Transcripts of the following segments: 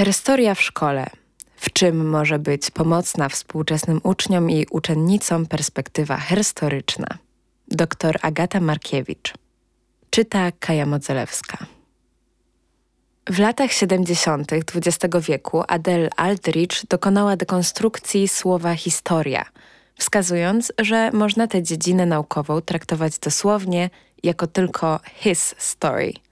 Herstoria w szkole. W czym może być pomocna współczesnym uczniom i uczennicom perspektywa herstoryczna? Dr Agata Markiewicz. Czyta Kaja Modzelewska. W latach 70. XX wieku Adele Aldrich dokonała dekonstrukcji słowa historia, wskazując, że można tę dziedzinę naukową traktować dosłownie jako tylko his story –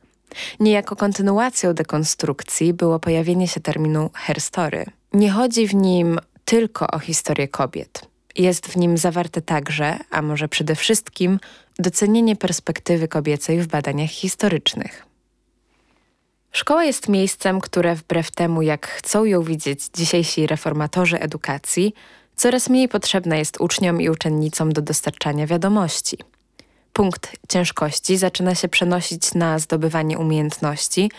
Niejako kontynuacją dekonstrukcji było pojawienie się terminu herstory. Nie chodzi w nim tylko o historię kobiet. Jest w nim zawarte także, a może przede wszystkim, docenienie perspektywy kobiecej w badaniach historycznych. Szkoła jest miejscem, które wbrew temu, jak chcą ją widzieć dzisiejsi reformatorzy edukacji, coraz mniej potrzebne jest uczniom i uczennicom do dostarczania wiadomości – punkt ciężkości zaczyna się przenosić na zdobywanie umiejętności,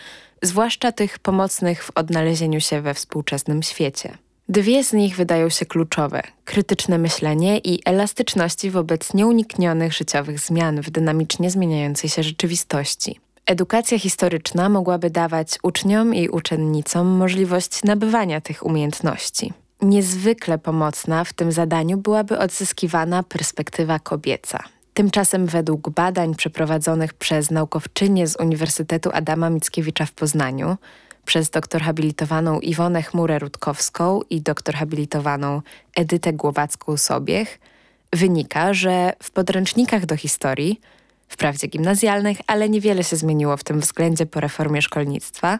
zwłaszcza tych pomocnych w odnalezieniu się we współczesnym świecie. Dwie z nich wydają się kluczowe: krytyczne myślenie i elastyczności wobec nieuniknionych życiowych zmian w dynamicznie zmieniającej się rzeczywistości. Edukacja historyczna mogłaby dawać uczniom i uczennicom możliwość nabywania tych umiejętności. Niezwykle pomocna w tym zadaniu byłaby odzyskiwana perspektywa kobieca, Tymczasem według badań przeprowadzonych przez naukowczynię z Uniwersytetu Adama Mickiewicza w Poznaniu, przez doktor habilitowaną Iwonę Chmurę-Rutkowską i doktor habilitowaną Edytę Głowacką-Sobiech, wynika, że w podręcznikach do historii, wprawdzie gimnazjalnych, ale niewiele się zmieniło w tym względzie po reformie szkolnictwa,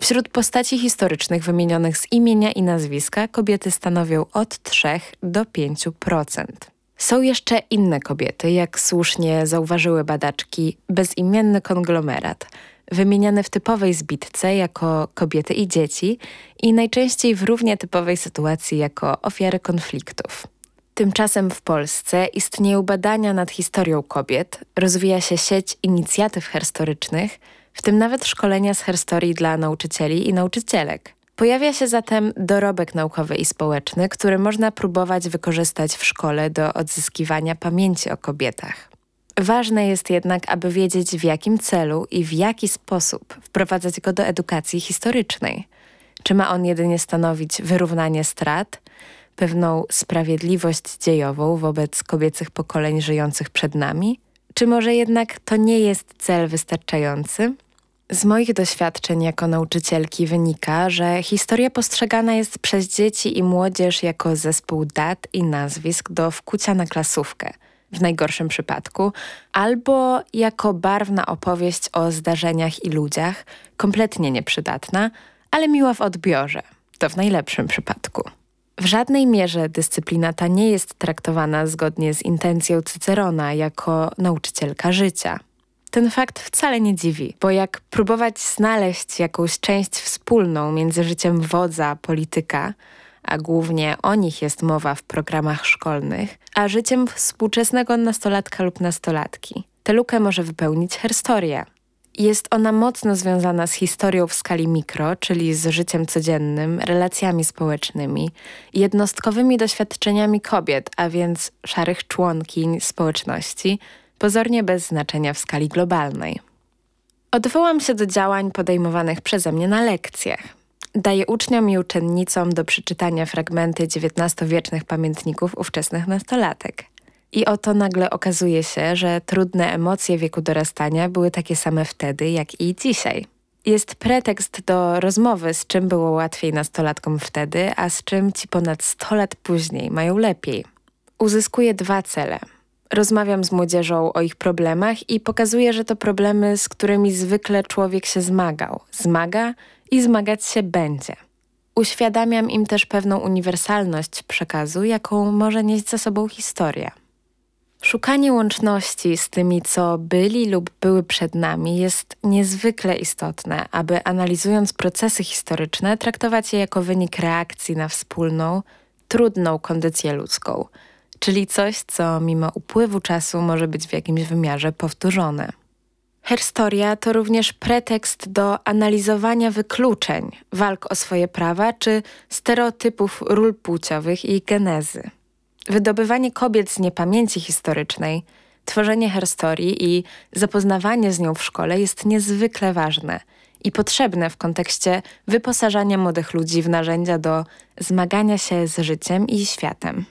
wśród postaci historycznych wymienionych z imienia i nazwiska kobiety stanowią od 3 do 5%. Są jeszcze inne kobiety, jak słusznie zauważyły badaczki, bezimienny konglomerat, wymieniane w typowej zbitce jako kobiety i dzieci i najczęściej w równie typowej sytuacji jako ofiary konfliktów. Tymczasem w Polsce istnieją badania nad historią kobiet, rozwija się sieć inicjatyw herstorycznych, w tym nawet szkolenia z herstorii dla nauczycieli i nauczycielek. Pojawia się zatem dorobek naukowy i społeczny, który można próbować wykorzystać w szkole do odzyskiwania pamięci o kobietach. Ważne jest jednak, aby wiedzieć w jakim celu i w jaki sposób wprowadzać go do edukacji historycznej. Czy ma on jedynie stanowić wyrównanie strat, pewną sprawiedliwość dziejową wobec kobiecych pokoleń żyjących przed nami? Czy może jednak to nie jest cel wystarczający? Z moich doświadczeń jako nauczycielki wynika, że historia postrzegana jest przez dzieci i młodzież jako zespół dat i nazwisk do wkucia na klasówkę, w najgorszym przypadku, albo jako barwna opowieść o zdarzeniach i ludziach, kompletnie nieprzydatna, ale miła w odbiorze, to w najlepszym przypadku. W żadnej mierze dyscyplina ta nie jest traktowana zgodnie z intencją Cycerona jako nauczycielka życia. Ten fakt wcale nie dziwi, bo jak próbować znaleźć jakąś część wspólną między życiem wodza, polityka, a głównie o nich jest mowa w programach szkolnych, a życiem współczesnego nastolatka lub nastolatki. Tę lukę może wypełnić herstoria. Jest ona mocno związana z historią w skali mikro, czyli z życiem codziennym, relacjami społecznymi, jednostkowymi doświadczeniami kobiet, a więc szarych członkiń społeczności, pozornie bez znaczenia w skali globalnej. Odwołam się do działań podejmowanych przeze mnie na lekcjach. Daję uczniom i uczennicom do przeczytania fragmenty XIX-wiecznych pamiętników ówczesnych nastolatek. I oto nagle okazuje się, że trudne emocje wieku dorastania były takie same wtedy, jak i dzisiaj. Jest pretekst do rozmowy, z czym było łatwiej nastolatkom wtedy, a z czym ci ponad 100 lat później mają lepiej. Uzyskuje dwa cele – rozmawiam z młodzieżą o ich problemach i pokazuję, że to problemy, z którymi zwykle człowiek się zmagał, zmaga i zmagać się będzie. Uświadamiam im też pewną uniwersalność przekazu, jaką może nieść za sobą historia. Szukanie łączności z tymi, co byli lub były przed nami, jest niezwykle istotne, aby analizując procesy historyczne, traktować je jako wynik reakcji na wspólną, trudną kondycję ludzką – czyli coś, co mimo upływu czasu może być w jakimś wymiarze powtórzone. Herstoria to również pretekst do analizowania wykluczeń, walk o swoje prawa czy stereotypów ról płciowych i genezy. Wydobywanie kobiet z niepamięci historycznej, tworzenie herstorii i zapoznawanie z nią w szkole jest niezwykle ważne i potrzebne w kontekście wyposażania młodych ludzi w narzędzia do zmagania się z życiem i światem.